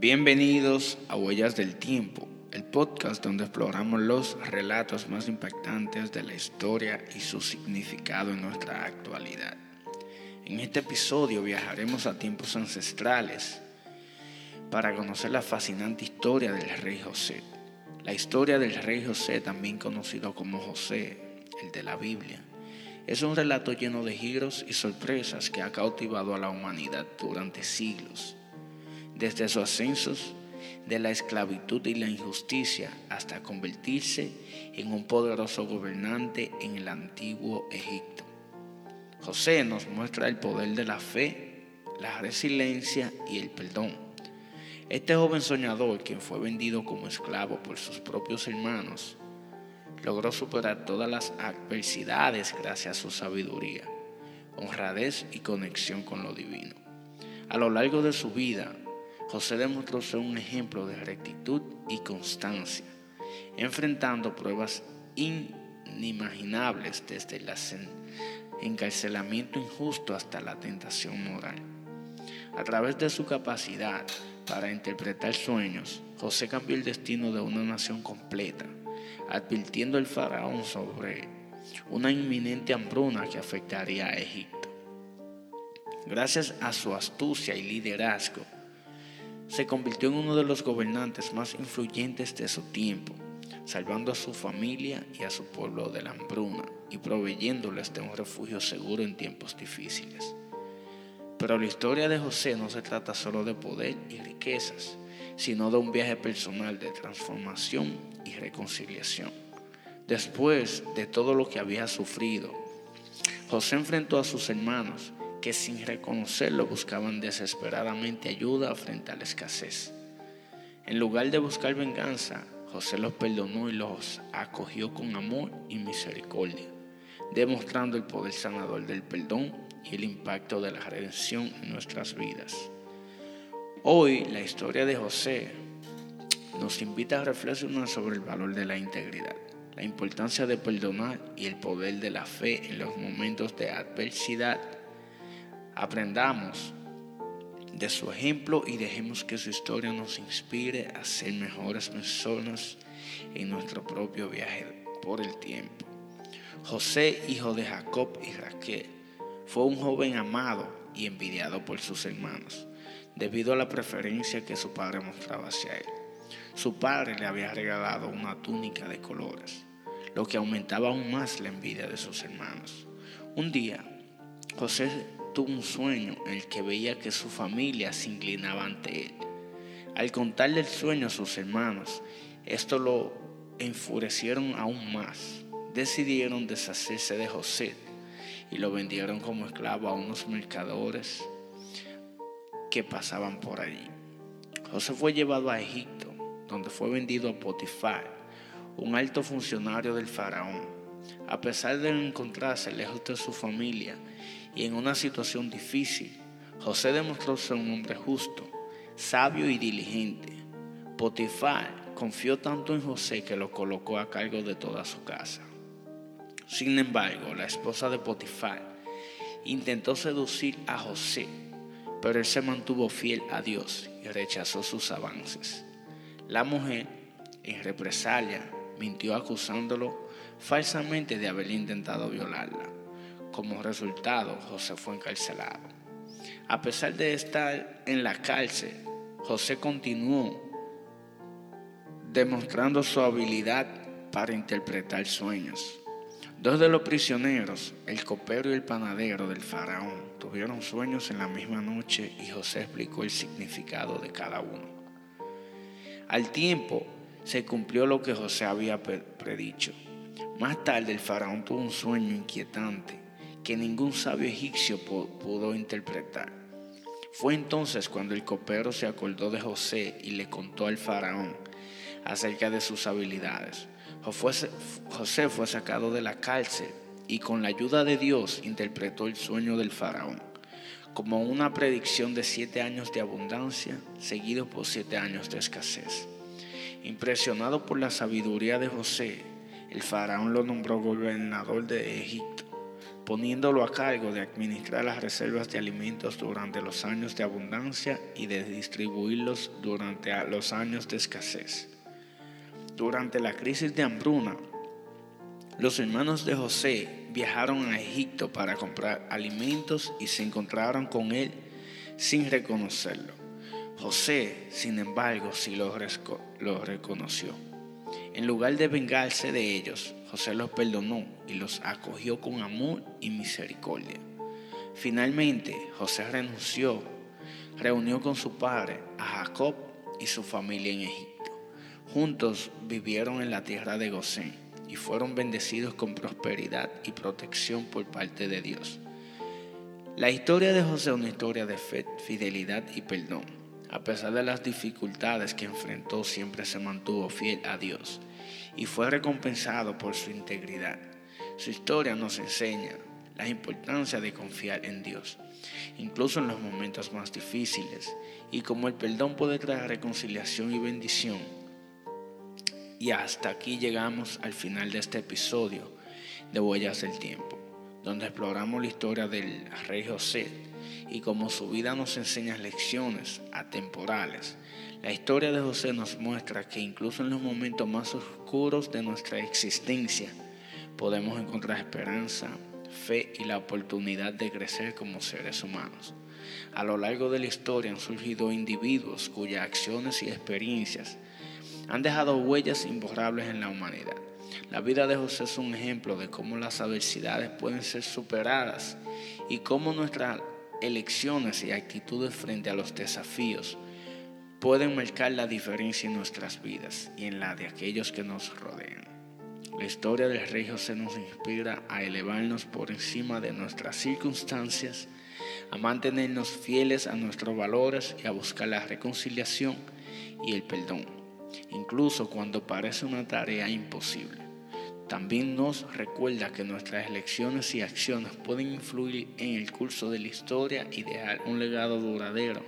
Bienvenidos a Huellas del Tiempo, el podcast donde exploramos los relatos más impactantes de la historia y su significado en nuestra actualidad. En este episodio viajaremos a tiempos ancestrales para conocer la fascinante historia del rey José. La historia del rey José, también conocido como José, el de la Biblia, es un relato lleno de giros y sorpresas que ha cautivado a la humanidad durante siglos desde sus ascensos de la esclavitud y la injusticia hasta convertirse en un poderoso gobernante en el antiguo Egipto. José nos muestra el poder de la fe, la resiliencia y el perdón. Este joven soñador, quien fue vendido como esclavo por sus propios hermanos, logró superar todas las adversidades gracias a su sabiduría, honradez y conexión con lo divino. A lo largo de su vida, José demostró ser un ejemplo de rectitud y constancia, enfrentando pruebas inimaginables desde el encarcelamiento injusto hasta la tentación moral. A través de su capacidad para interpretar sueños, José cambió el destino de una nación completa, advirtiendo al faraón sobre una inminente hambruna que afectaría a Egipto. Gracias a su astucia y liderazgo, se convirtió en uno de los gobernantes más influyentes de su tiempo, salvando a su familia y a su pueblo de la hambruna y proveyéndoles de un refugio seguro en tiempos difíciles. Pero la historia de José no se trata solo de poder y riquezas, sino de un viaje personal de transformación y reconciliación. Después de todo lo que había sufrido, José enfrentó a sus hermanos que sin reconocerlo buscaban desesperadamente ayuda frente a la escasez. En lugar de buscar venganza, José los perdonó y los acogió con amor y misericordia, demostrando el poder sanador del perdón y el impacto de la redención en nuestras vidas. Hoy la historia de José nos invita a reflexionar sobre el valor de la integridad, la importancia de perdonar y el poder de la fe en los momentos de adversidad Aprendamos de su ejemplo y dejemos que su historia nos inspire a ser mejores personas en nuestro propio viaje por el tiempo. José, hijo de Jacob y Raquel, fue un joven amado y envidiado por sus hermanos, debido a la preferencia que su padre mostraba hacia él. Su padre le había regalado una túnica de colores, lo que aumentaba aún más la envidia de sus hermanos. Un día, José tuvo un sueño en el que veía que su familia se inclinaba ante él. Al contarle el sueño a sus hermanos, esto lo enfurecieron aún más. Decidieron deshacerse de José y lo vendieron como esclavo a unos mercadores que pasaban por allí. José fue llevado a Egipto, donde fue vendido a Potifar, un alto funcionario del faraón. A pesar de encontrarse lejos de su familia y en una situación difícil, José demostró ser un hombre justo, sabio y diligente. Potifar confió tanto en José que lo colocó a cargo de toda su casa. Sin embargo, la esposa de Potifar intentó seducir a José, pero él se mantuvo fiel a Dios y rechazó sus avances. La mujer, en represalia, mintió acusándolo falsamente de haber intentado violarla. Como resultado, José fue encarcelado. A pesar de estar en la cárcel, José continuó demostrando su habilidad para interpretar sueños. Dos de los prisioneros, el copero y el panadero del faraón, tuvieron sueños en la misma noche y José explicó el significado de cada uno. Al tiempo se cumplió lo que José había predicho. Más tarde el faraón tuvo un sueño inquietante que ningún sabio egipcio pudo interpretar. Fue entonces cuando el copero se acordó de José y le contó al faraón acerca de sus habilidades. José fue sacado de la cárcel y con la ayuda de Dios interpretó el sueño del faraón como una predicción de siete años de abundancia seguido por siete años de escasez. Impresionado por la sabiduría de José, el faraón lo nombró gobernador de Egipto poniéndolo a cargo de administrar las reservas de alimentos durante los años de abundancia y de distribuirlos durante los años de escasez. Durante la crisis de hambruna, los hermanos de José viajaron a Egipto para comprar alimentos y se encontraron con él sin reconocerlo. José, sin embargo, sí lo, reconoció. En lugar de vengarse de ellos, José los perdonó y los acogió con amor y misericordia. Finalmente, José renunció, reunió con su padre a Jacob y su familia en Egipto. Juntos vivieron en la tierra de Gosén y fueron bendecidos con prosperidad y protección por parte de Dios. La historia de José es una historia de fe, fidelidad y perdón. A pesar de las dificultades que enfrentó, siempre se mantuvo fiel a Dios y fue recompensado por su integridad. Su historia nos enseña la importancia de confiar en Dios, incluso en los momentos más difíciles, y cómo el perdón puede traer reconciliación y bendición. Y hasta aquí llegamos al final de este episodio de Huellas del Tiempo, donde exploramos la historia del rey José y como su vida nos enseña lecciones atemporales, la historia de José nos muestra que incluso en los momentos más oscuros de nuestra existencia podemos encontrar esperanza, fe y la oportunidad de crecer como seres humanos. A lo largo de la historia han surgido individuos cuyas acciones y experiencias han dejado huellas imborrables en la humanidad. La vida de José es un ejemplo de cómo las adversidades pueden ser superadas y cómo nuestra elecciones y actitudes frente a los desafíos pueden marcar la diferencia en nuestras vidas y en la de aquellos que nos rodean. La historia del rey José nos inspira a elevarnos por encima de nuestras circunstancias, a mantenernos fieles a nuestros valores y a buscar la reconciliación y el perdón, incluso cuando parece una tarea imposible. También nos recuerda que nuestras elecciones y acciones pueden influir en el curso de la historia y dejar un legado duradero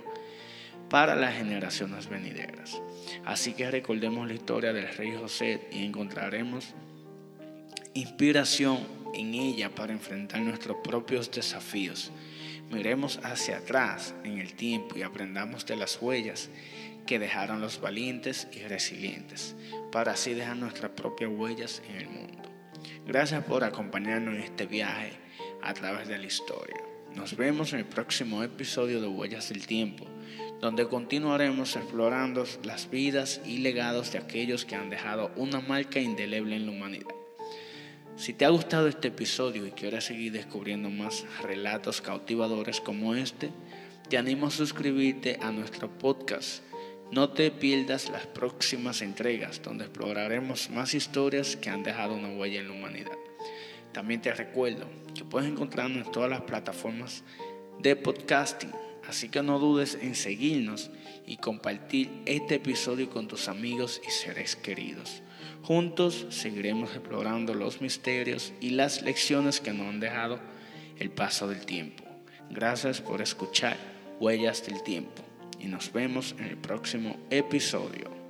para las generaciones venideras. Así que recordemos la historia del rey José y encontraremos inspiración en ella para enfrentar nuestros propios desafíos. Miremos hacia atrás en el tiempo y aprendamos de las huellas que dejaron los valientes y resilientes, para así dejar nuestras propias huellas en el mundo. Gracias por acompañarnos en este viaje a través de la historia. Nos vemos en el próximo episodio de Huellas del Tiempo, donde continuaremos explorando las vidas y legados de aquellos que han dejado una marca indeleble en la humanidad. Si te ha gustado este episodio y quieres seguir descubriendo más relatos cautivadores como este, te animo a suscribirte a nuestro podcast no te pierdas las próximas entregas donde exploraremos más historias que han dejado una huella en la humanidad. También te recuerdo que puedes encontrarnos en todas las plataformas de podcasting, así que no dudes en seguirnos y compartir este episodio con tus amigos y seres queridos. Juntos seguiremos explorando los misterios y las lecciones que nos han dejado el paso del tiempo. Gracias por escuchar Huellas del Tiempo y nos vemos en el próximo episodio.